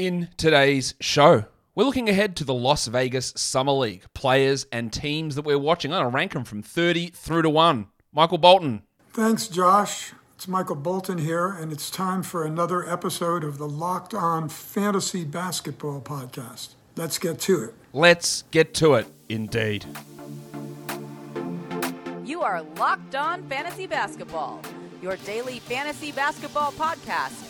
In today's show, we're looking ahead to the Las Vegas Summer League players and teams that we're watching. I'm going to rank them from 30 through to 1. Michael Bolton. Thanks, Josh. It's Michael Bolton here, and it's time for another episode of the Locked On Fantasy Basketball Podcast. Let's get to it. Let's get to it, indeed. You are Locked On Fantasy Basketball, your daily fantasy basketball podcast,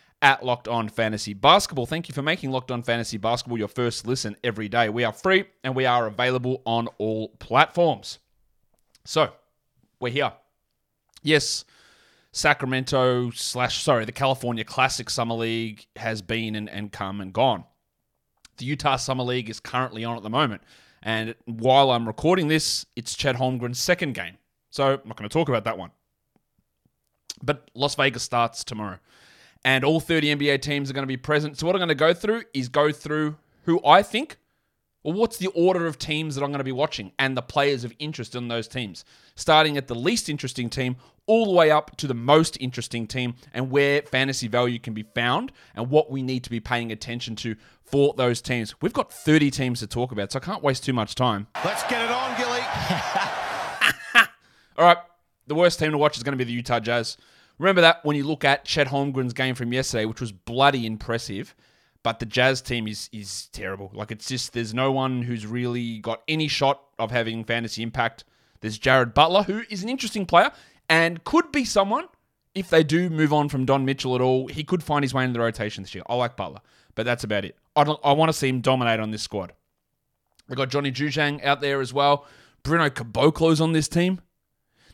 at Locked On Fantasy Basketball. Thank you for making Locked On Fantasy Basketball your first listen every day. We are free and we are available on all platforms. So, we're here. Yes, Sacramento slash sorry, the California Classic Summer League has been and, and come and gone. The Utah Summer League is currently on at the moment. And while I'm recording this, it's Chet Holmgren's second game. So I'm not going to talk about that one. But Las Vegas starts tomorrow. And all 30 NBA teams are going to be present. So what I'm going to go through is go through who I think well, what's the order of teams that I'm going to be watching and the players of interest in those teams? Starting at the least interesting team all the way up to the most interesting team and where fantasy value can be found and what we need to be paying attention to for those teams. We've got 30 teams to talk about, so I can't waste too much time. Let's get it on, Gilly. All right, the worst team to watch is going to be the Utah Jazz. Remember that when you look at Chet Holmgren's game from yesterday, which was bloody impressive. But the Jazz team is is terrible. Like it's just there's no one who's really got any shot of having fantasy impact. There's Jared Butler, who is an interesting player and could be someone if they do move on from Don Mitchell at all. He could find his way into the rotation this year. I like Butler, but that's about it. I, I want to see him dominate on this squad. They got Johnny Juzang out there as well. Bruno Caboclo's on this team.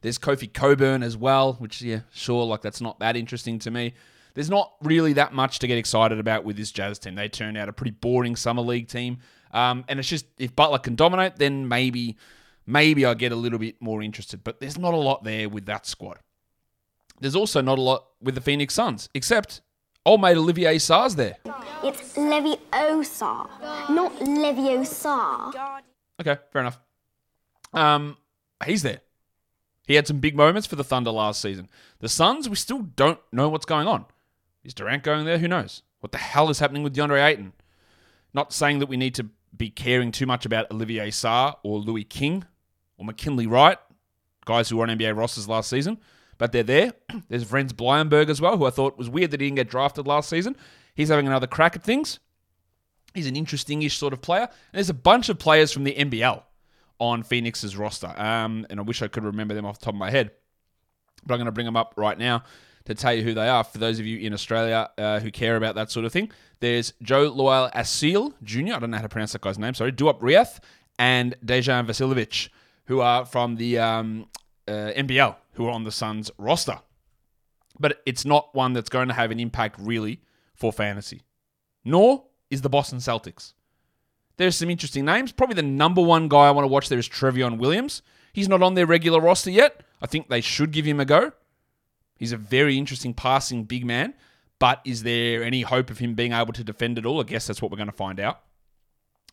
There's Kofi Cockburn as well, which yeah, sure, like that's not that interesting to me there's not really that much to get excited about with this Jazz team. They turned out a pretty boring summer league team, um, and it's just if Butler can dominate, then maybe maybe I get a little bit more interested. But there's not a lot there with that squad. There's also not a lot with the Phoenix Suns, except old mate Olivier Sarr's there. It's Leviosa, not Leviosa. Okay, fair enough. Um, he's there. He had some big moments for the Thunder last season. The Suns, we still don't know what's going on. Is Durant going there? Who knows? What the hell is happening with DeAndre Ayton? Not saying that we need to be caring too much about Olivier Sarr or Louis King or McKinley Wright, guys who were on NBA rosters last season, but they're there. There's Vrenz Bleijenbergh as well, who I thought was weird that he didn't get drafted last season. He's having another crack at things. He's an interesting-ish sort of player. And there's a bunch of players from the NBL on Phoenix's roster, um, and I wish I could remember them off the top of my head, but I'm going to bring them up right now to tell you who they are. For those of you in Australia uh, who care about that sort of thing, there's Jo Lual-Acuil Jr. I don't know how to pronounce that guy's name. Sorry, Duop Reath and Dejan Vasiljevic, who are from the um, uh, NBL, who are on the Suns roster. But it's not one that's going to have an impact really for fantasy. Nor is the Boston Celtics. There's some interesting names. Probably the number one guy I want to watch there is Trevion Williams. He's not on their regular roster yet. I think they should give him a go. He's a very interesting passing big man, but is there any hope of him being able to defend at all? I guess that's what we're going to find out.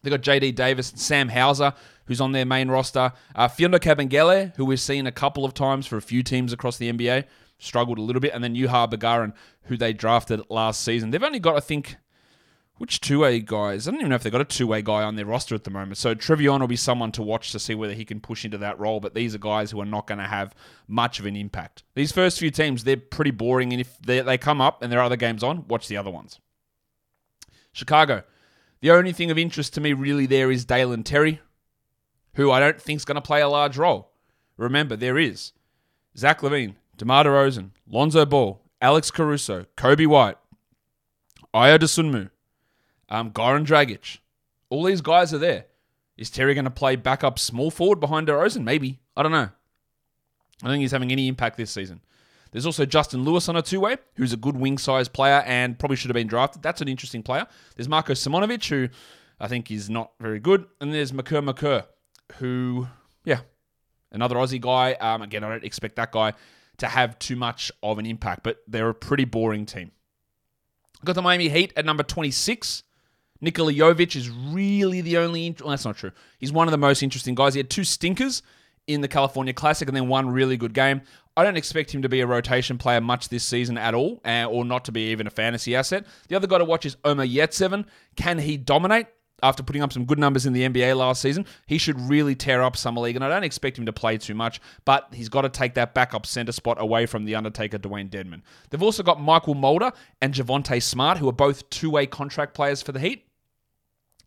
They've got JD Davis and Sam Hauser, who's on their main roster. Uh, Mfiondu Kabengele, who we've seen a couple of times for a few teams across the NBA, struggled a little bit. And then Juhann Begarin, who they drafted last season. They've only got, I think, which two way guys? I don't even know if they've got a two way guy on their roster at the moment. So Trevion will be someone to watch to see whether he can push into that role. But these are guys who are not going to have much of an impact. These first few teams, they're pretty boring. And if they, they come up and there are other games on, watch the other ones. Chicago. The only thing of interest to me really there is Dalen Terry, who I don't think is going to play a large role. Remember, there is Zach LaVine, DeMar DeRozan, Lonzo Ball, Alex Caruso, Coby White, Ayo Dosunmu, um, Goran Dragic. All these guys are there. Is Terry going to play backup small forward behind DeRozan? Maybe. I don't know. I don't think he's having any impact this season. There's also Justin Lewis on a two way, who's a good wing size player and probably should have been drafted. That's an interesting player. There's Marko Simonovic, who I think is not very good. And there's Makur Maker. who, yeah, another Aussie guy. Um, again, I don't expect that guy to have too much of an impact, but they're a pretty boring team. Got the Miami Heat at number 26. Nikola Jovic is really the only. Well, that's not true. He's one of the most interesting guys. He had two stinkers in the California Classic and then one really good game. I don't expect him to be a rotation player much this season at all, or not to be even a fantasy asset. The other guy to watch is Omer Yurtseven. Can he dominate? After putting up some good numbers in the NBA last season, he should really tear up Summer League, and I don't expect him to play too much, but he's got to take that backup center spot away from the Undertaker, Dewayne Dedmon. They've also got Mychal Mulder and Javonte Smart, who are both two way contract players for the Heat.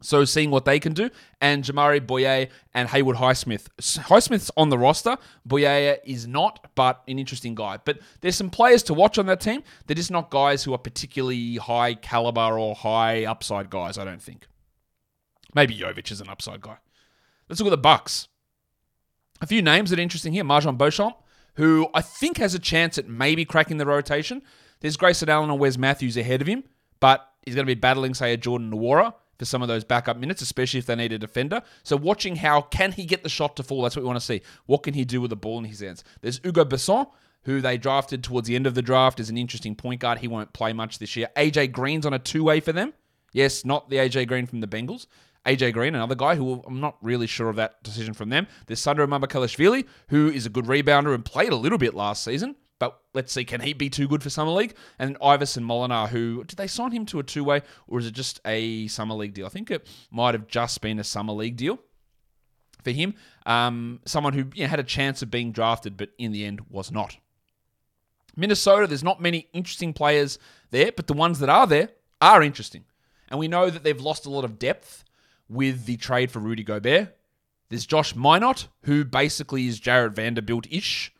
So seeing what they can do, and Jamaree Bouyea and Haywood Highsmith. Highsmith's on the roster. Bouyea is not, but an interesting guy. But there's some players to watch on that team. They're just not guys who are particularly high caliber or high upside guys, I don't think. Maybe Jovic is an upside guy. Let's look at the Bucks. A few names that are interesting here. MarJon Beauchamp, who I think has a chance at maybe cracking the rotation. There's Grayson Allen or Wes Matthews ahead of him, but he's going to be battling, say, a Jordan Nwora for some of those backup minutes, especially if they need a defender. So watching how can he get the shot to fall, that's what we want to see. What can he do with the ball in his hands? There's Hugo Besson, who they drafted towards the end of the draft as an interesting point guard. He won't play much this year. AJ Green's on a two-way for them. Yes, not the AJ Green from the Bengals. AJ Green, another guy who I'm not really sure of that decision from them. There's Sandro Mamukelashvili, who is a good rebounder and played a little bit last season. But let's see, can he be too good for Summer League? And Iverson Molinar, who did they sign him to a two way or is it just a Summer League deal? I think it might have just been a Summer League deal for him. Um, someone who you know, had a chance of being drafted, but in the end was not. Minnesota, there's not many interesting players there, but the ones that are there are interesting. And we know that they've lost a lot of depth with the trade for Rudy Gobert. There's Josh Minott, who basically is Jarred Vanderbilt ish,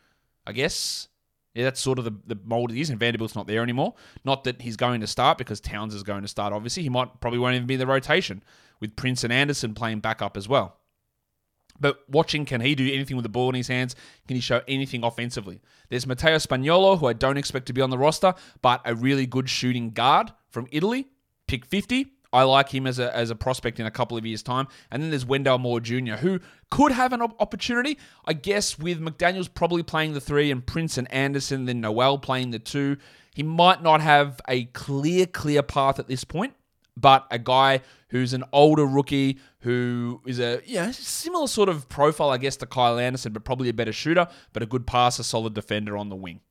I guess. Yeah, that's sort of the, the mold he is, and Vanderbilt's not there anymore. Not that he's going to start because Towns is going to start, obviously. He might probably won't even be in the rotation with Prince and Anderson playing backup as well. But watching, can he do anything with the ball in his hands? Can he show anything offensively? There's Matteo Spagnolo, who I don't expect to be on the roster, but a really good shooting guard from Italy, pick 50. I like him as a, as a prospect in a couple of years' time. And then there's Wendell Moore Jr., who could have an opportunity. I guess with McDaniels probably playing the three and Prince and Anderson, then Noel playing the two, he might not have a clear, clear path at this point. But a guy who's an older rookie who is a yeah similar sort of profile, I guess, to Kyle Anderson, but probably a better shooter, but a good passer, solid defender on the wing.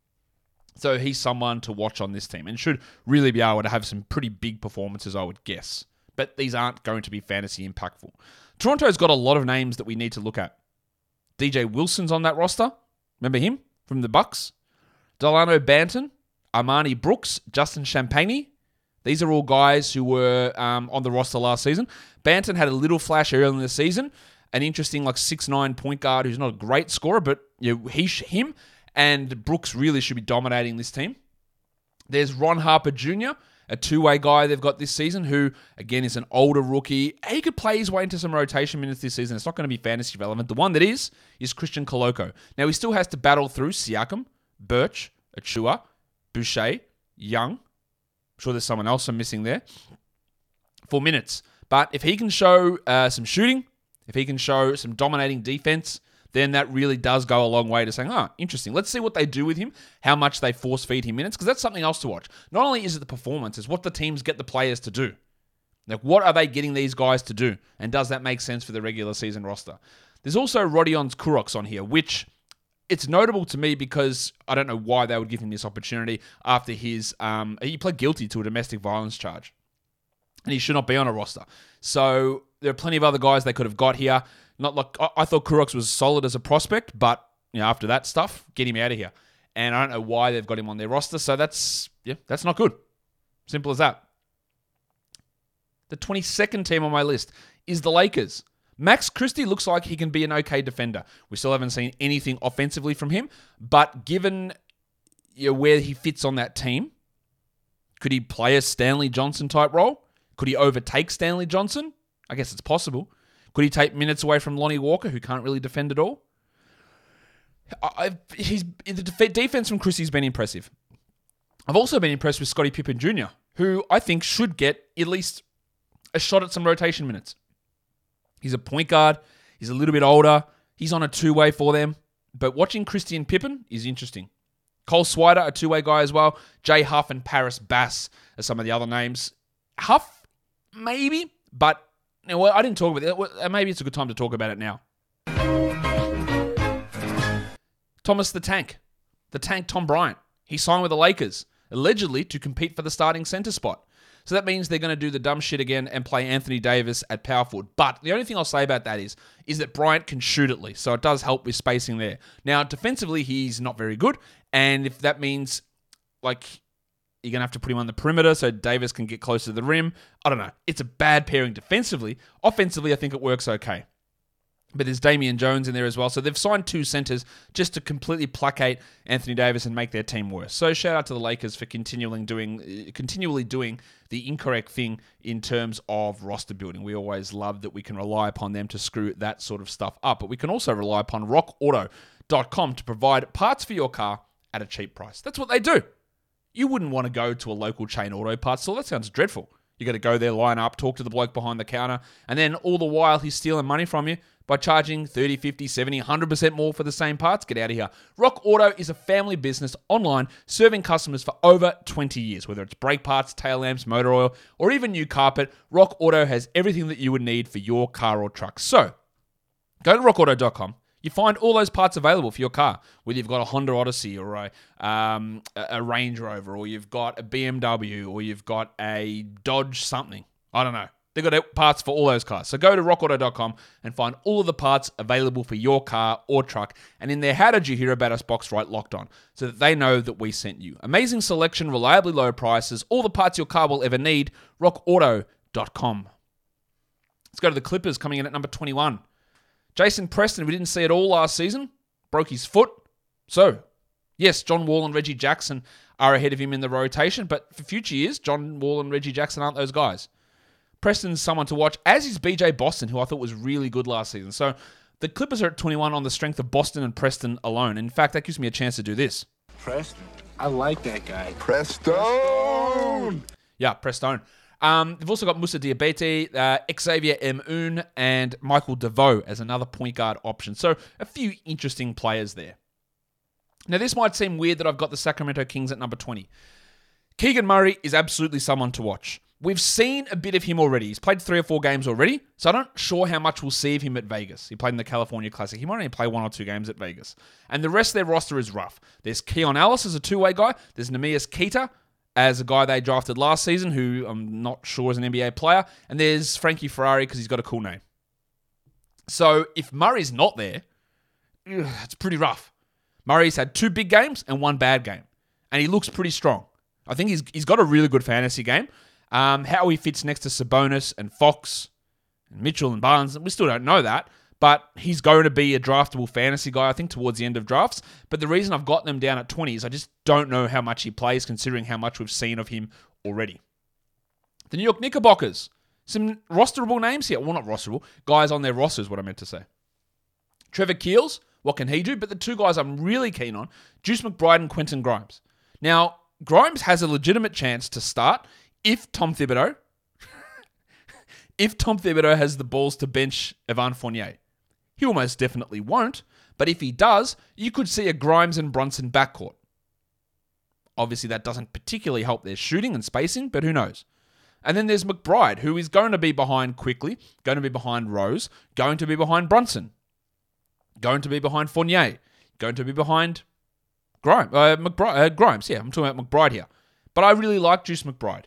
So he's someone to watch on this team and should really be able to have some pretty big performances, I would guess. But these aren't going to be fantasy impactful. Toronto's got a lot of names that we need to look at. DJ Wilson's on that roster. Remember him from the Bucks? Delano Banton, Armoni Brooks, Justin Champagnie. These are all guys who were um, on the roster last season. Banton had a little flash early in the season, an interesting like six nine point guard who's not a great scorer, but you know, he him and Brooks really should be dominating this team. There's Ron Harper Jr., a two way guy they've got this season, who, again, is an older rookie. He could play his way into some rotation minutes this season. It's not going to be fantasy relevant. The one that is, is Christian Koloko. Now, he still has to battle through Siakam, Birch, Achiuwa, Boucher, Young. I'm sure there's someone else I'm missing there for minutes. But if he can show uh, some shooting, if he can show some dominating defense, then that really does go a long way to saying, oh, interesting. Let's see what they do with him, how much they force feed him minutes, because that's something else to watch. Not only is it the performance, it's what the teams get the players to do. Like, what are they getting these guys to do? And does that make sense for the regular season roster? There's also Rodions Kurucs on here, which it's notable to me because I don't know why they would give him this opportunity after his um, he pled guilty to a domestic violence charge, and he should not be on a roster. So there are plenty of other guys they could have got here. Not like I, I thought Kurucs was solid as a prospect, but you know after that stuff, get him out of here. And I don't know why they've got him on their roster. So that's yeah, that's not good. Simple as that. The 22nd team on my list is the Lakers. Max Christie looks like he can be an okay defender. We still haven't seen anything offensively from him, but given you know, where he fits on that team, could he play a Stanley Johnson type role? Could he overtake Stanley Johnson? I guess it's possible. Could he take minutes away from Lonnie Walker, who can't really defend at all? I've, he's the defense from Christie's been impressive. I've also been impressed with Scottie Pippen Jr., who I think should get at least a shot at some rotation minutes. He's a point guard. He's a little bit older. He's on a two way for them. But watching Christian Pippen is interesting. Cole Swider, a two way guy as well. Jay Huff and Paris Bass are some of the other names. Huff, maybe, but you know, I didn't talk about it. Uh, maybe it's a good time to talk about it now. Thomas the Tank. The Tank Tom Bryant. He signed with the Lakers, allegedly to compete for the starting center spot. So that means they're going to do the dumb shit again and play Anthony Davis at power forward. But the only thing I'll say about that is, is that Bryant can shoot at least, so it does help with spacing there. Now defensively, he's not very good, and if that means like you're gonna have to put him on the perimeter so Davis can get closer to the rim, I don't know. It's a bad pairing defensively. Offensively, I think it works okay. But there's Damian Jones in there as well. So they've signed two centers just to completely placate Anthony Davis and make their team worse. So shout out to the Lakers for continually doing uh, continually doing the incorrect thing in terms of roster building. We always love that we can rely upon them to screw that sort of stuff up. But we can also rely upon rockauto.com to provide parts for your car at a cheap price. That's what they do. You wouldn't want to go to a local chain auto parts store. That sounds dreadful. You got to go there, line up, talk to the bloke behind the counter, and then all the while he's stealing money from you by charging 30, 50, 70, 100% more for the same parts. Get out of here. Rock Auto is a family business online serving customers for over 20 years. Whether it's brake parts, tail lamps, motor oil, or even new carpet, Rock Auto has everything that you would need for your car or truck. So, go to rockauto.com. You find all those parts available for your car, whether you've got a Honda Odyssey or a, um, a Range Rover, or you've got a BMW, or you've got a Dodge something. I don't know. They've got parts for all those cars. So go to rockauto.com and find all of the parts available for your car or truck. And in there, how did you hear about us box right locked on? So that they know that we sent you. Amazing selection, reliably low prices, all the parts your car will ever need. rockauto.com. Let's go to the Clippers coming in at number 21. Jason Preston, we didn't see it all last season, broke his foot. So, yes, John Wall and Reggie Jackson are ahead of him in the rotation, but for future years, John Wall and Reggie Jackson aren't those guys. Preston's someone to watch, as is BJ Boston, who I thought was really good last season. So the Clippers are at 21 on the strength of Boston and Preston alone. In fact, that gives me a chance to do this. Preston. I like that guy. Preston! Yeah, Preston. Um, they've also got Moussa Diabaté, uh, Xavier M. And Michael DeVoe as another point guard option. So a few interesting players there. Now, this might seem weird that I've got the Sacramento Kings at number 20. Keegan Murray is absolutely someone to watch. We've seen a bit of him already. He's played three or four games already, so I'm not sure how much we'll see of him at Vegas. He played in the California Classic. He might only play one or two games at Vegas. And the rest of their roster is rough. There's Keon Ellis as a two-way guy. There's Neemias Queta as a guy they drafted last season, who I'm not sure is an NBA player. And there's Frankie Ferrari because he's got a cool name. So if Murray's not there, it's pretty rough. Murray's had two big games and one bad game, and he looks pretty strong. I think he's he's got a really good fantasy game. Um, how he fits next to Sabonis and Fox and Mitchell and Barnes, we still don't know that. But he's going to be a draftable fantasy guy, I think, towards the end of drafts. But the reason I've got them down at 20 is I just don't know how much he plays, considering how much we've seen of him already. The New York Knickerbockers. Some rosterable names here. Well, not rosterable. Guys on their rosters, what I meant to say. Trevor Keels, what can he do? But the two guys I'm really keen on, Deuce McBride and Quentin Grimes. Now, Grimes has a legitimate chance to start if Tom Thibodeau, if Tom Thibodeau has the balls to bench Evan Fournier. He almost definitely won't, but if he does, you could see a Grimes and Brunson backcourt. Obviously, that doesn't particularly help their shooting and spacing, but who knows? And then there's McBride, who is going to be behind quickly, going to be behind Rose, going to be behind Brunson, going to be behind Fournier, going to be behind Grimes. Uh, McBride, uh, Grimes, yeah, I'm talking about McBride here. But I really like Juice McBride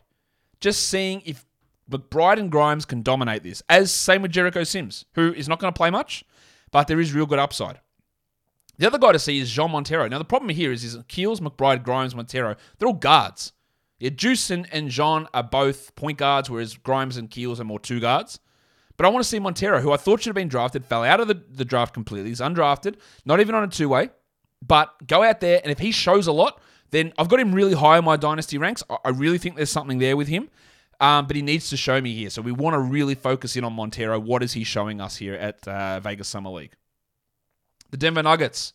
just seeing if McBride and Grimes can dominate this. As same with Jericho Sims, who is not going to play much, but there is real good upside. The other guy to see is Jean Montero. Now the problem here is, is Keels, McBride, Grimes, Montero, they're all guards. Yeah, Juice and, and Jean are both point guards, whereas Grimes and Keels are more two guards. But I want to see Montero, who I thought should have been drafted, fell out of the, the draft completely. He's undrafted, not even on a two way. But go out there, and if he shows a lot, then I've got him really high in my dynasty ranks. I really think there's something there with him. Um, but he needs to show me here. So we want to really focus in on Montero. What is he showing us here at uh, Vegas Summer League? The Denver Nuggets.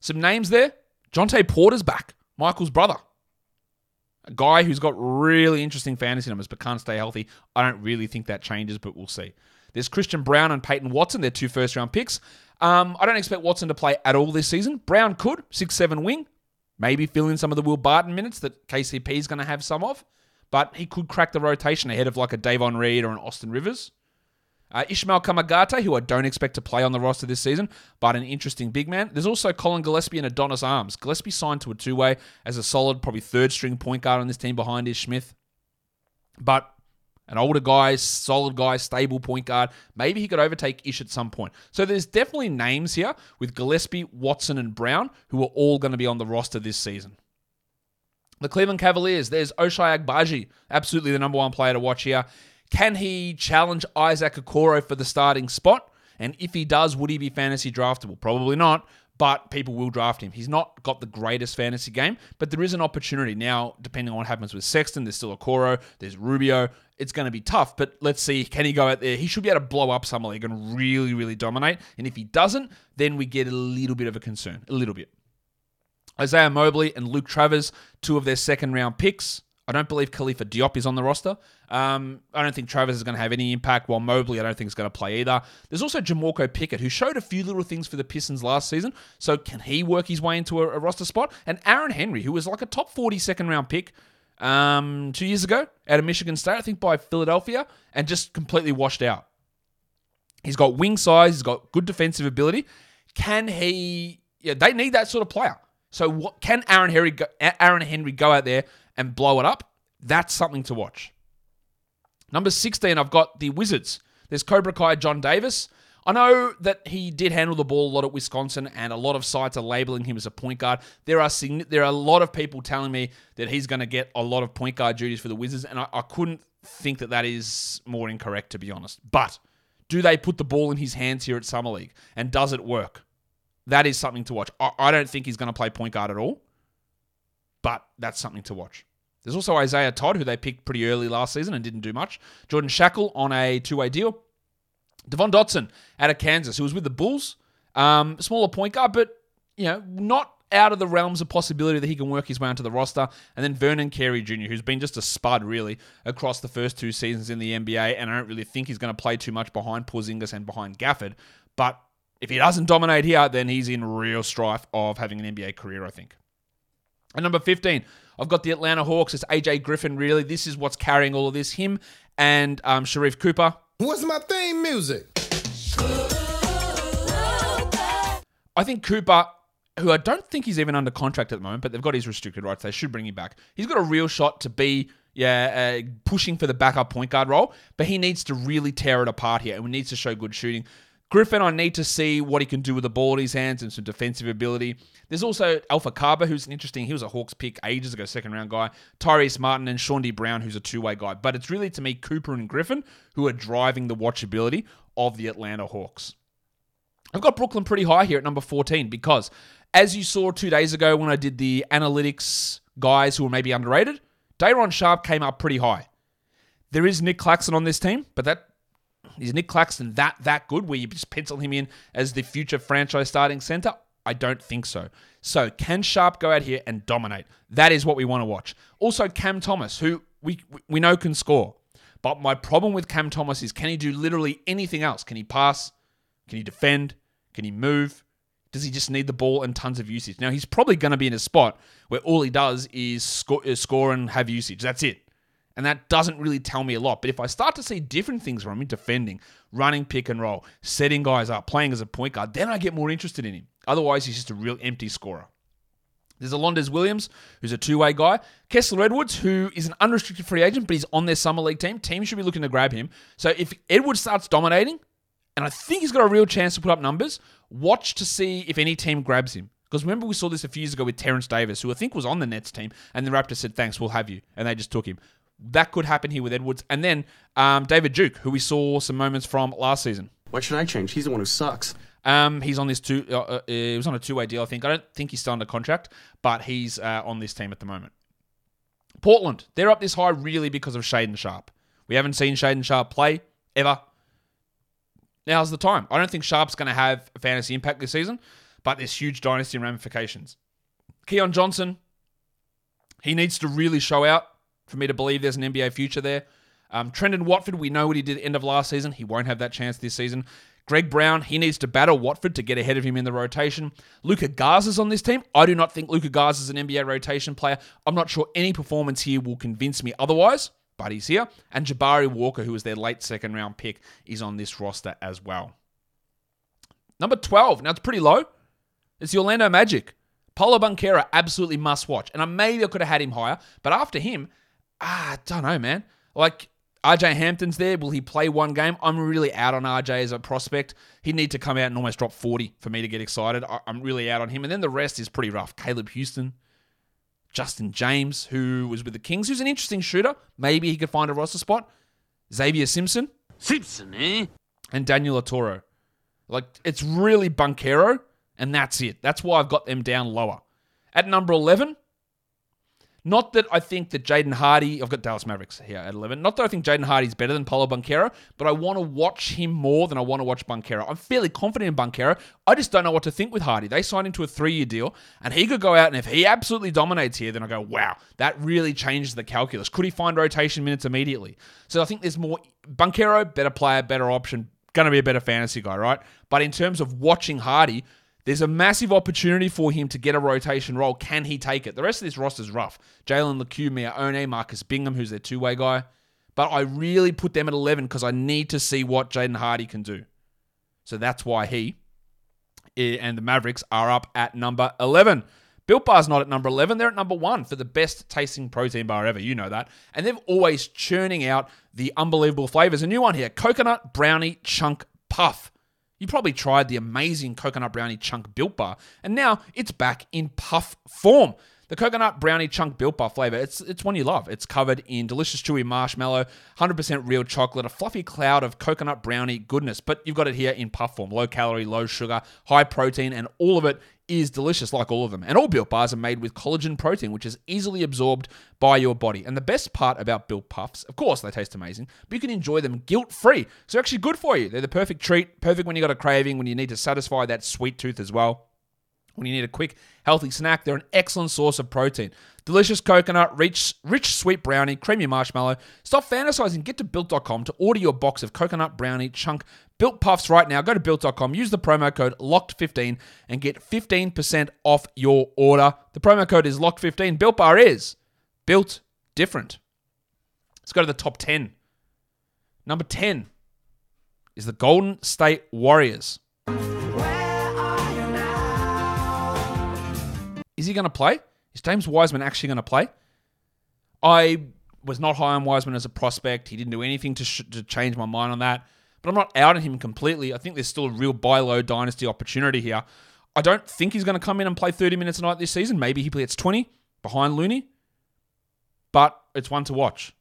Some names there. Jontay Porter's back. Michael's brother. A guy who's got really interesting fantasy numbers but can't stay healthy. I don't really think that changes, but we'll see. There's Christian Braun and Peyton Watson, their two first round picks. Um, I don't expect Watson to play at all this season. Brown could, 6 7 wing, maybe fill in some of the Will Barton minutes that KCP is going to have some of, but he could crack the rotation ahead of like a Davon Reed or an Austin Rivers. Uh, Ismael Kamagate, who I don't expect to play on the roster this season, but an interesting big man. There's also Collin Gillespie and Adonis Arms. Gillespie signed to a two way as a solid, probably third string point guard on this team behind Ish Smith. But an older guy, solid guy, stable point guard. Maybe he could overtake Ish at some point. So there's definitely names here with Gillespie, Watson, and Brown who are all going to be on the roster this season. The Cleveland Cavaliers, there's Ochai Agbaji, absolutely the number one player to watch here. Can he challenge Isaac Okoro for the starting spot? And if he does, would he be fantasy draftable? Probably not, but people will draft him. He's not got the greatest fantasy game, but there is an opportunity. Now, depending on what happens with Sexton, there's still Okoro, there's Rubio. It's going to be tough, but let's see. Can he go out there? He should be able to blow up Summer League and really, really dominate. And if he doesn't, then we get a little bit of a concern. A little bit. Isaiah Mobley and Luke Travers, two of their second round picks. I don't believe Khalifa Diop is on the roster. Um, I don't think Travers is going to have any impact, while Mobley I don't think is going to play either. There's also Jamorko Pickett, who showed a few little things for the Pistons last season. So can he work his way into a, a roster spot? And Aaron Henry, who was like a top 40 second round pick um, two years ago out of Michigan State, I think by Philadelphia, and just completely washed out. He's got wing size, he's got good defensive ability. Can he? Yeah, they need that sort of player. So what, can Aaron Henry go, Aaron Henry go out there and blow it up? That's something to watch. Number 16, I've got the Wizards. There's Cobra Kai John Davis. I know that he did handle the ball a lot at Wisconsin, and a lot of sites are labeling him as a point guard. There are there are a lot of people telling me that he's going to get a lot of point guard duties for the Wizards, and I, I couldn't think that that is more incorrect, to be honest. But do they put the ball in his hands here at Summer League, and does it work? That is something to watch. I, I don't think he's going to play point guard at all, but that's something to watch. There's also Isaiah Todd, who they picked pretty early last season and didn't do much. Jordan Schakel on a two way deal. Devon Dotson out of Kansas, who was with the Bulls. Um, smaller point guard, but you know, not out of the realms of possibility that he can work his way onto the roster. And then Vernon Carey Jr., who's been just a spud really across the first two seasons in the NBA, and I don't really think he's going to play too much behind Porzingis and behind Gafford. But if he doesn't dominate here, then he's in real strife of having an NBA career, I think. And number 15, I've got the Atlanta Hawks. It's AJ Griffin, really. This is what's carrying all of this. Him and um, Sharife Cooper. What's my theme music? I think Cooper, who I don't think he's even under contract at the moment, but they've got his restricted rights. They should bring him back. He's got a real shot to be yeah, uh, pushing for the backup point guard role, but he needs to really tear it apart here and needs to show good shooting. Griffin, I need to see what he can do with the ball in his hands and some defensive ability. There's also Alpha Kaba, who's an interesting. He was a Hawks pick ages ago, second round guy. Tyrese Martin and Sean D. Brown, who's a two way guy. But it's really to me Cooper and Griffin who are driving the watchability of the Atlanta Hawks. I've got Brooklyn pretty high here at number 14 because, as you saw two days ago when I did the analytics guys who were maybe underrated, Day'Ron Sharpe came up pretty high. There is Nic Claxton on this team, but that is Nic Claxton that that good where you just pencil him in as the future franchise starting center? I don't think so. So can Sharpe go out here and dominate? That is what we want to watch. Also Cam Thomas, who we we know can score. But my problem with Cam Thomas is can he do literally anything else? Can he pass? Can he defend? Can he move? Does he just need the ball and tons of usage? Now he's probably going to be in a spot where all he does is score, is score and have usage. That's it. And that doesn't really tell me a lot. But if I start to see different things from him, defending, running pick and roll, setting guys up, playing as a point guard, then I get more interested in him. Otherwise, he's just a real empty scorer. There's Alondes Williams, who's a two way guy. Kessler Edwards, who is an unrestricted free agent, but he's on their summer league team. Team should be looking to grab him. So if Edwards starts dominating, and I think he's got a real chance to put up numbers, watch to see if any team grabs him. Because remember, we saw this a few years ago with Terence Davis, who I think was on the Nets team, and the Raptors said, Thanks, we'll have you. And they just took him. That could happen here with Edwards. And then um, David Duke, who we saw some moments from last season. Why should I change? He's the one who sucks. Um, he's on this two. Uh, uh, he was on a two-way deal, I think. I don't think he's still under contract, but he's uh, on this team at the moment. Portland, they're up this high really because of Shaedon Sharpe. We haven't seen Shaedon Sharpe play ever. Now's the time. I don't think Sharpe's going to have a fantasy impact this season, but there's huge dynasty ramifications. Keon Johnson, he needs to really show out for me to believe there's an NBA future there. Um, Trendon Watford, we know what he did at the end of last season. He won't have that chance this season. Greg Brown, he needs to battle Watford to get ahead of him in the rotation. Luka Garza's on this team. I do not think Luka Garza is an NBA rotation player. I'm not sure any performance here will convince me otherwise, but he's here. And Jabari Walker, who was their late second round pick, is on this roster as well. Number 12. Now it's pretty low. It's the Orlando Magic. Paolo Banchero, absolutely must watch. And I maybe I could have had him higher, but after him, ah, I don't know, man. Like RJ Hampton's there. Will he play one game? I'm really out on RJ as a prospect. He'd need to come out and almost drop 40 for me to get excited. I- I'm really out on him. And then the rest is pretty rough. Caleb Houston, Justin James, who was with the Kings, who's an interesting shooter. Maybe he could find a roster spot. Xavier Simpson. Simpson, eh? And Daniel Oturu. Like, it's really Banchero, and that's it. That's why I've got them down lower. At number 11, not that I think that Jaden Hardy, I've got Dallas Mavericks here at 11. Not that I think Jaden Hardy's better than Paolo Banchero, but I want to watch him more than I want to watch Banchero. I'm fairly confident in Banchero. I just don't know what to think with Hardy. They signed him to a three year deal, and he could go out, and if he absolutely dominates here, then I go, wow, that really changes the calculus. Could he find rotation minutes immediately? So I think there's more. Banquero, better player, better option, going to be a better fantasy guy, right? But in terms of watching Hardy, there's a massive opportunity for him to get a rotation role. Can he take it? The rest of this roster's rough. Jalen Lecque, Miye Oni, Marcus Bingham, who's their two way guy. But I really put them at 11 because I need to see what Jaden Hardy can do. So that's why he eh, and the Mavericks are up at number 11. Built Bar's not at number 11. They're at number one for the best tasting protein bar ever. You know that. And they're always churning out the unbelievable flavors. A new one here coconut brownie chunk puff. You probably tried the amazing coconut brownie chunk built bar, and now it's back in puff form. The coconut brownie chunk built bar flavor, it's, it's one you love. It's covered in delicious chewy marshmallow, 100% real chocolate, a fluffy cloud of coconut brownie goodness. But you've got it here in puff form low calorie, low sugar, high protein, and all of it is delicious, like all of them. And all Built Bars are made with collagen protein, which is easily absorbed by your body. And the best part about Built Puffs, of course, they taste amazing, but you can enjoy them guilt free. So actually good for you. They're the perfect treat, perfect when you got a craving, when you need to satisfy that sweet tooth as well. When you need a quick, healthy snack, they're an excellent source of protein. Delicious coconut, rich, rich sweet brownie, creamy marshmallow. Stop fantasizing. Get to built.com to order your box of coconut brownie chunk built puffs right now. Go to built.com, use the promo code LOCKED15 and get 15% off your order. The promo code is LOCKED15. Built Bar is built different. Let's go to the top 10. Number 10 is the Golden State Warriors. Is he going to play? Is James Wiseman actually going to play? I was not high on Wiseman as a prospect. He didn't do anything to, sh- to change my mind on that. But I'm not out on him completely. I think there's still a real buy low dynasty opportunity here. I don't think he's going to come in and play 30 minutes a night this season. Maybe he plays 20 behind Looney. But it's one to watch.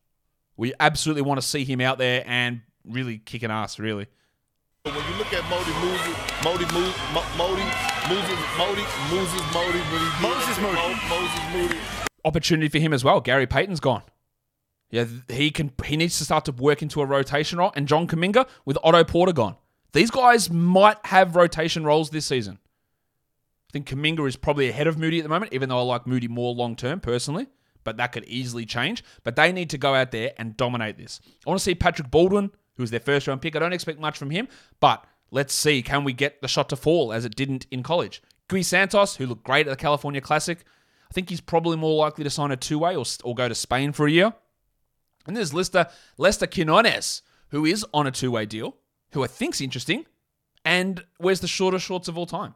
We absolutely want to see him out there and really kicking ass, really. When you look at Modi Moses, Modi Moses, Modi Moses, Modi Moses, Modi Moses, Moses, Moses Moody. Opportunity for him as well. Gary Payton's gone. Yeah, he can. He needs to start to work into a rotation role. And John Kuminga with Otto Porter gone. These guys might have rotation roles this season. I think Kuminga is probably ahead of Moody at the moment, even though I like Moody more long term personally. But that could easily change. But they need to go out there and dominate this. I want to see Patrick Baldwin who's their first round pick. I don't expect much from him, but let's see. Can we get the shot to fall as it didn't in college? Gui Santos, who looked great at the California Classic, I think he's probably more likely to sign a two way or, or go to Spain for a year. And there's Lester, Lester Quinones, who is on a two way deal, who I think's interesting, and wears the shortest shorts of all time.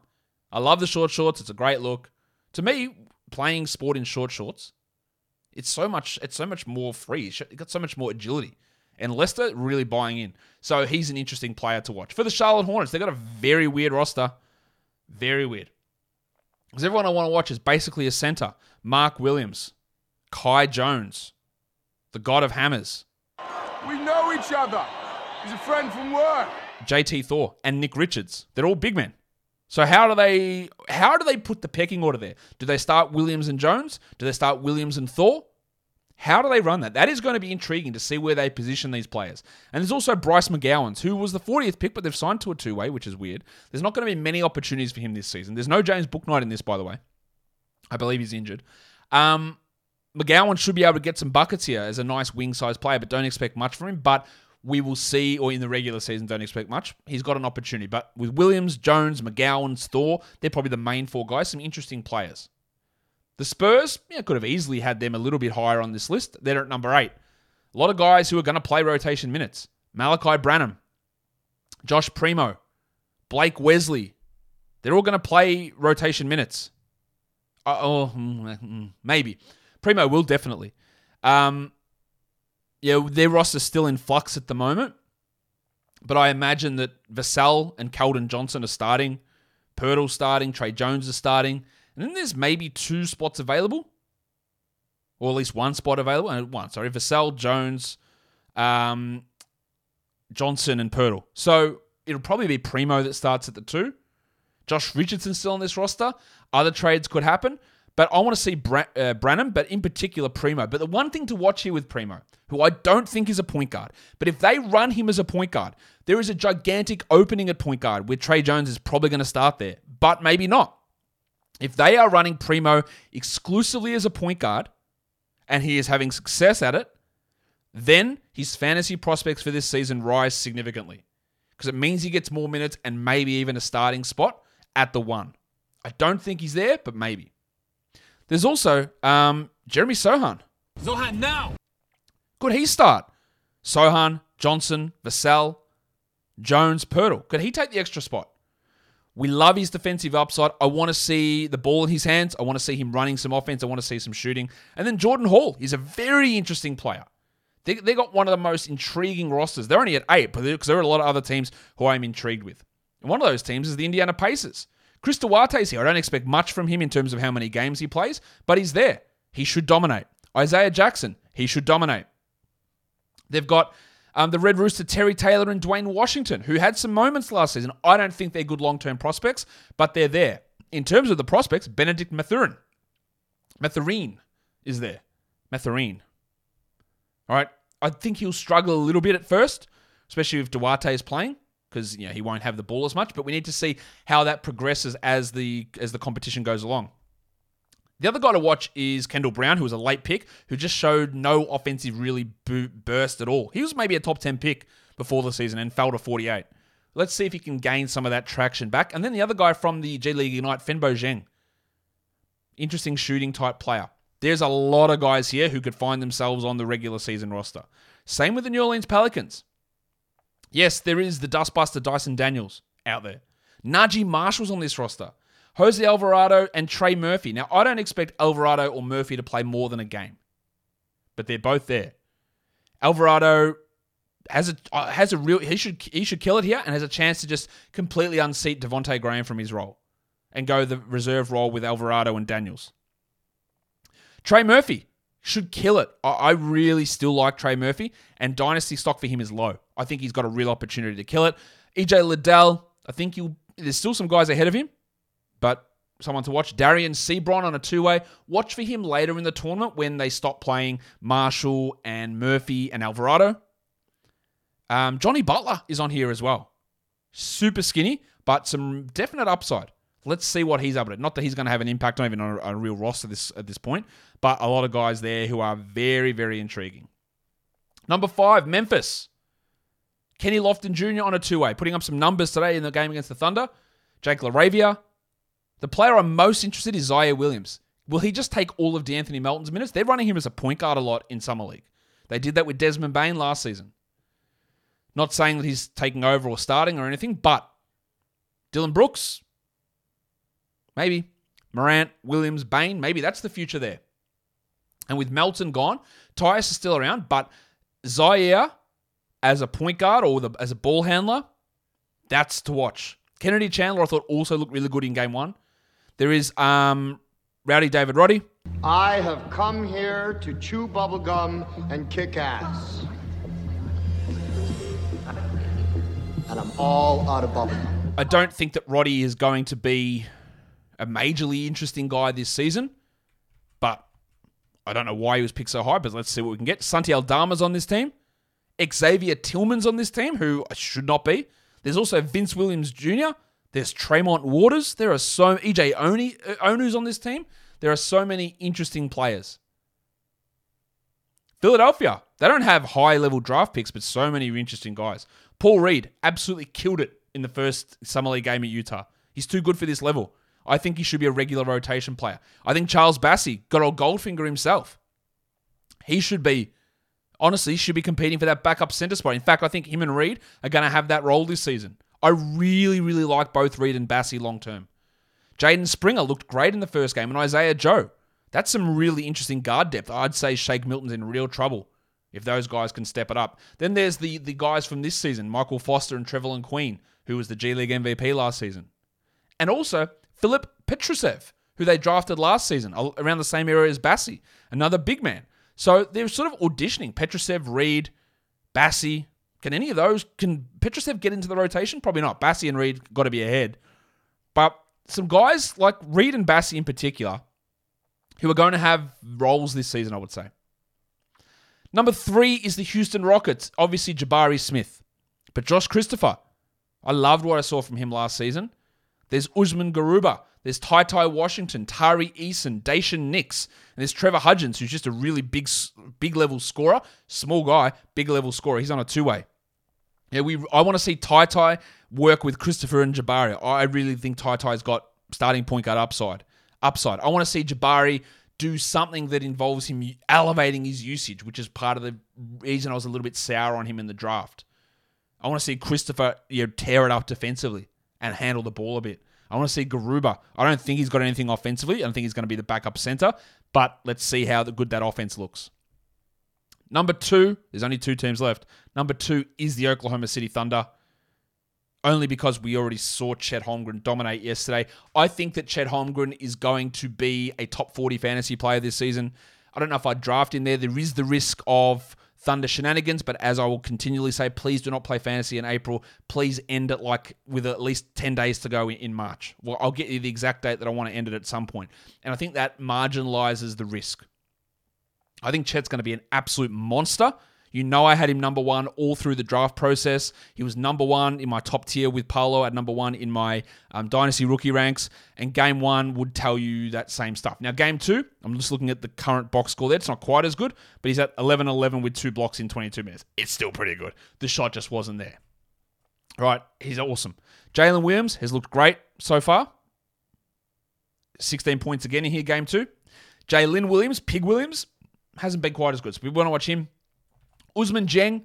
I love the short shorts. It's a great look. To me, playing sport in short shorts, it's so much. It's so much more free. It's got so much more agility and Lester really buying in. So he's an interesting player to watch. For the Charlotte Hornets, they've got a very weird roster. Very weird. Because everyone I want to watch is basically a center. Mark Williams, Kai Jones, the god of hammers. We know each other. He's a friend from work. JT Thor and Nick Richards. They're all big men. So how do they how do they put the pecking order there? Do they start Williams and Jones? Do they start Williams and Thor? How do they run that? That is going to be intriguing to see where they position these players. And there's also Bryce McGowens, who was the 40th pick, but they've signed to a two way, which is weird. There's not going to be many opportunities for him this season. There's no James Bouknight in this, by the way. I believe he's injured. Um, McGowan should be able to get some buckets here as a nice wing size player, but don't expect much from him. But we will see, or in the regular season, don't expect much. He's got an opportunity. But with Williams, Jones, McGowan, Thor, they're probably the main four guys, some interesting players. The Spurs, yeah, could have easily had them a little bit higher on this list. They're at number eight. A lot of guys who are going to play rotation minutes. Malachi Branham, Josh Primo, Blake Wesley. They're all going to play rotation minutes. Uh, oh, mm, mm, maybe. Primo will definitely. Um, yeah, their roster's still in flux at the moment. But I imagine that Vassell and Keldon Johnson are starting. Poeltl starting. Tre Jones is starting. And then there's maybe two spots available. Or at least one spot available. Uh, one, sorry. Vassell, Jones, um, Johnson, and Poeltl. So it'll probably be Primo that starts at the two. Josh Richardson still on this roster. Other trades could happen. But I want to see Bra- uh, Branham, but in particular Primo. But the one thing to watch here with Primo, who I don't think is a point guard, but if they run him as a point guard, there is a gigantic opening at point guard where Tre Jones is probably going to start there, but maybe not. If they are running Primo exclusively as a point guard and he is having success at it, then his fantasy prospects for this season rise significantly because it means he gets more minutes and maybe even a starting spot at the one. I don't think he's there, but maybe. There's also um, Jeremy Sochan. Sochan now. Could he start? Sochan, Johnson, Vassell, Jones, Poeltl. Could he take the extra spot? We love his defensive upside. I want to see the ball in his hands. I want to see him running some offense. I want to see some shooting. And then Jordan Hall. is a very interesting player. They, they got one of the most intriguing rosters. They're only at eight, but because there are a lot of other teams who I'm intrigued with. And one of those teams is the Indiana Pacers. Chris Duarte's here. I don't expect much from him in terms of how many games he plays, but he's there. He should dominate. Isaiah Jackson, he should dominate. They've got um, the Red Rooster, Terry Taylor, and Duane Washington, who had some moments last season. I don't think they're good long term prospects, but they're there. In terms of the prospects, Benedict Mathurin. Mathurin is there. Mathurin. All right. I think he'll struggle a little bit at first, especially if Duarte is playing because you know he won't have the ball as much. But we need to see how that progresses as the as the competition goes along. The other guy to watch is Kendall Brown, who was a late pick, who just showed no offensive really burst at all. He was maybe a top 10 pick before the season and fell to 48. Let's see if he can gain some of that traction back. And then the other guy from the G League Ignite, Fanbo Zeng. Interesting shooting type player. There's a lot of guys here who could find themselves on the regular season roster. Same with the New Orleans Pelicans. Yes, there is the dustbuster Dyson Daniels out there. Naji Marshall's on this roster. Jose Alvarado and Trey Murphy. Now, I don't expect Alvarado or Murphy to play more than a game, but they're both there. Alvarado has a uh, has a real he should he should kill it here and has a chance to just completely unseat Devonte Graham from his role and go the reserve role with Alvarado and Daniels. Trey Murphy should kill it. I, I really still like Trey Murphy, and dynasty stock for him is low. I think he's got a real opportunity to kill it. EJ Liddell, I think you there's still some guys ahead of him, but someone to watch. Dereon Seabron on a two way. Watch for him later in the tournament when they stop playing Marshall and Murphy and Alvarado. Um, Johnny Butler is on here as well. Super skinny, but some definite upside. Let's see what he's able to. Not that he's going to have an impact on even on a, a real roster this at this point, but a lot of guys there who are very very intriguing. Number five, Memphis. Kenny Lofton Jr. on a two way, putting up some numbers today in the game against the Thunder. Jake LaRavia. The player I'm most interested in is Ziaire Williams. Will he just take all of D'Anthony Melton's minutes? They're running him as a point guard a lot in Summer League. They did that with Desmond Bane last season. Not saying that he's taking over or starting or anything, but Dillon Brooks, maybe. Morant, Williams, Bane, maybe that's the future there. And with Melton gone, Tyus is still around, but Ziaire as a point guard or the, as a ball handler, that's to watch. Kennedy Chandler, I thought, also looked really good in game one. There is um, Rowdy David Roddy. I have come here to chew bubblegum and kick ass. And I'm all out of bubblegum. I don't think that Roddy is going to be a majorly interesting guy this season, but I don't know why he was picked so high, but let's see what we can get. Santi Aldama's on this team. Xavier Tillman's on this team, who should not be. There's also Vince Williams Jr. There's Tremont Waters. There are so EJ Oni, uh, Onu's on this team. There are so many interesting players. Philadelphia, they don't have high level draft picks, but so many interesting guys. Paul Reed absolutely killed it in the first Summer League game at Utah. He's too good for this level. I think he should be a regular rotation player. I think Charles Bassey, got old Goldfinger himself. He should be, honestly, should be competing for that backup center spot. In fact, I think him and Reed are going to have that role this season. I really, really like both Reed and Bassey long term. Jaden Springer looked great in the first game, and Isaiah Joe. That's some really interesting guard depth. I'd say Shake Milton's in real trouble if those guys can step it up. Then there's the the guys from this season, Michael Foster and Trevelin Queen, who was the G League MVP last season. And also Filip Petrusev, who they drafted last season, around the same era as Bassey, another big man. So they're sort of auditioning. Petrusev, Reed, Bassey. Can any of those, can Petrusev get into the rotation? Probably not. Bassey and Reed got to be ahead. But some guys like Reed and Bassey in particular, who are going to have roles this season, I would say. Number three is the Houston Rockets. Obviously, Jabari Smith. But Josh Christopher, I loved what I saw from him last season. There's Usman Garuba. There's Ty Ty Washington, Tari Eason, Daishen Nix, and there's Trevor Hudgens, who's just a really big, big level scorer. Small guy, big level scorer. He's on a two way. Yeah, we. I want to see Ty Ty work with Christopher and Jabari. I really think Ty Ty's got starting point guard upside. Upside. I want to see Jabari do something that involves him elevating his usage, which is part of the reason I was a little bit sour on him in the draft. I want to see Christopher you know, tear it up defensively and handle the ball a bit. I want to see Garuba. I don't think he's got anything offensively. I don't think he's going to be the backup center, but let's see how good that offense looks. Number two, there's only two teams left. Number two is the Oklahoma City Thunder only because we already saw Chet Holmgren dominate yesterday. I think that Chet Holmgren is going to be a top 40 fantasy player this season. I don't know if I'd draft in there. There is the risk of Thunder shenanigans, but as I will continually say, please do not play fantasy in April. Please end it like with at least 10 days to go in March. Well, I'll get you the exact date that I want to end it at some point. And I think that marginalizes the risk. I think Chet's going to be an absolute monster. You know, I had him number one all through the draft process. He was number one in my top tier with Paolo at number one in my um, dynasty rookie ranks. And game one would tell you that same stuff. Now, game two, I'm just looking at the current box score there. It's not quite as good, but he's at 11 11 with two blocks in 22 minutes. It's still pretty good. The shot just wasn't there. All right, he's awesome. Jalen Williams has looked great so far. 16 points again in here, game two. Jalen Williams, Pig Williams, hasn't been quite as good. So we want to watch him Ousmane Dieng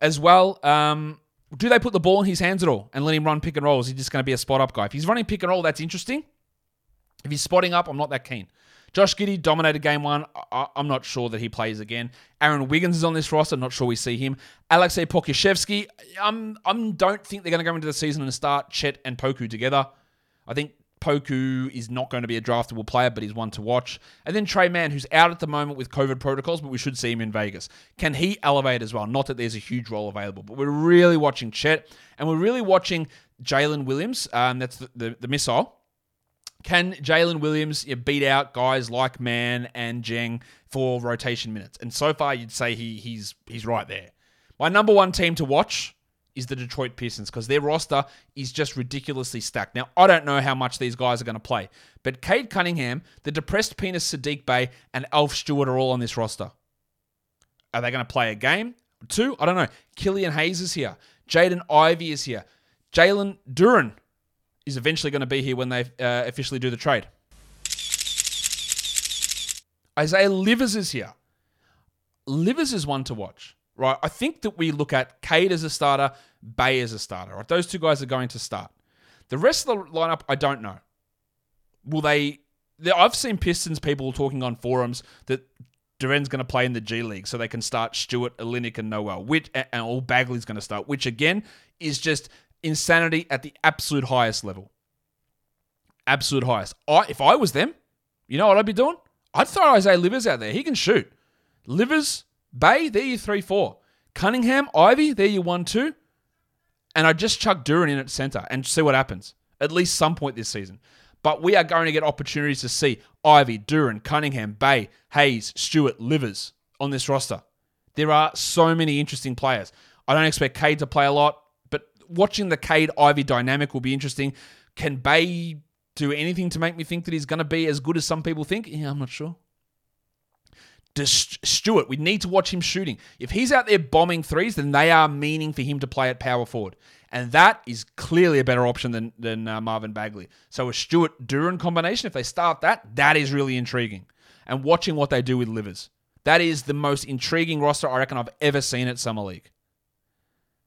as well. Um, do they put the ball in his hands at all and let him run pick and roll? Is he just going to be a spot up guy? If he's running pick and roll, that's interesting. If he's spotting up, I'm not that keen. Josh Giddey dominated game one. I- am not sure that he plays again. Aaron Wiggins is on this roster. I'm not sure we see him. Aleksej Pokusevski. I'm, I'm don't think they're going to go into the season and start Chet and Poku together. I think Poku is not going to be a draftable player, but he's one to watch. And then Tre Mann, who's out at the moment with COVID protocols, but we should see him in Vegas. Can he elevate as well? Not that there's a huge role available, but we're really watching Chet and we're really watching Jalen Williams. Um, that's the, the, the missile. Can Jalen Williams beat out guys like Mann and Dieng for rotation minutes? And so far, you'd say he he's he's right there. My number one team to watch is the Detroit Pistons because their roster is just ridiculously stacked. Now, I don't know how much these guys are going to play, but Cade Cunningham, the depressed penis Saddiq Bey, and Alf Stewart are all on this roster. Are they going to play a game? Two? I don't know. Killian Hayes is here. Jaden Ivey is here. Jalen Duren is eventually going to be here when they uh, officially do the trade. Isaiah Livers is here. Livers is one to watch right? I think that we look at Cade as a starter, Bey as a starter, right? Those two guys are going to start. The rest of the lineup, I don't know. Will they? I've seen Pistons people talking on forums that Duren's going to play in the G League so they can start Stewart, Olynyk, and Noel, which and all Bagley's going to start, which again is just insanity at the absolute highest level. Absolute highest. I, if I was them, you know what I'd be doing? I'd throw Isaiah Livers out there. He can shoot. Livers, Bey, there you three, four. Cunningham, Ivey, there you one, two. And I just chuck Duren in at center and see what happens. At least some point this season. But we are going to get opportunities to see Ivey, Duren, Cunningham, Bey, Hayes, Stewart, Livers on this roster. There are so many interesting players. I don't expect Cade to play a lot, but watching the Cade Ivey dynamic will be interesting. Can Bey do anything to make me think that he's going to be as good as some people think? Yeah, I'm not sure. Stewart, we need to watch him shooting. If he's out there bombing threes, then they are meaning for him to play at power forward. And that is clearly a better option than, than uh, Marvin Bagley. So a Stewart Duren combination, if they start that, that is really intriguing. And watching what they do with Livers. That is the most intriguing roster I reckon I've ever seen at Summer League.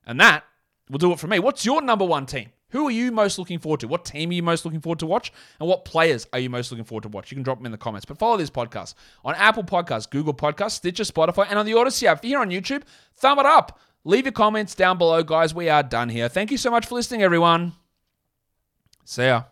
And that will do it for me. What's your number one team? Who are you most looking forward to? What team are you most looking forward to watch? And what players are you most looking forward to watch? You can drop them in the comments. But follow this podcast on Apple Podcasts, Google Podcasts, Stitcher, Spotify, and on the Odyssey app. If you're here on YouTube, thumb it up. Leave your comments down below, guys. We are done here. Thank you so much for listening, everyone. See ya.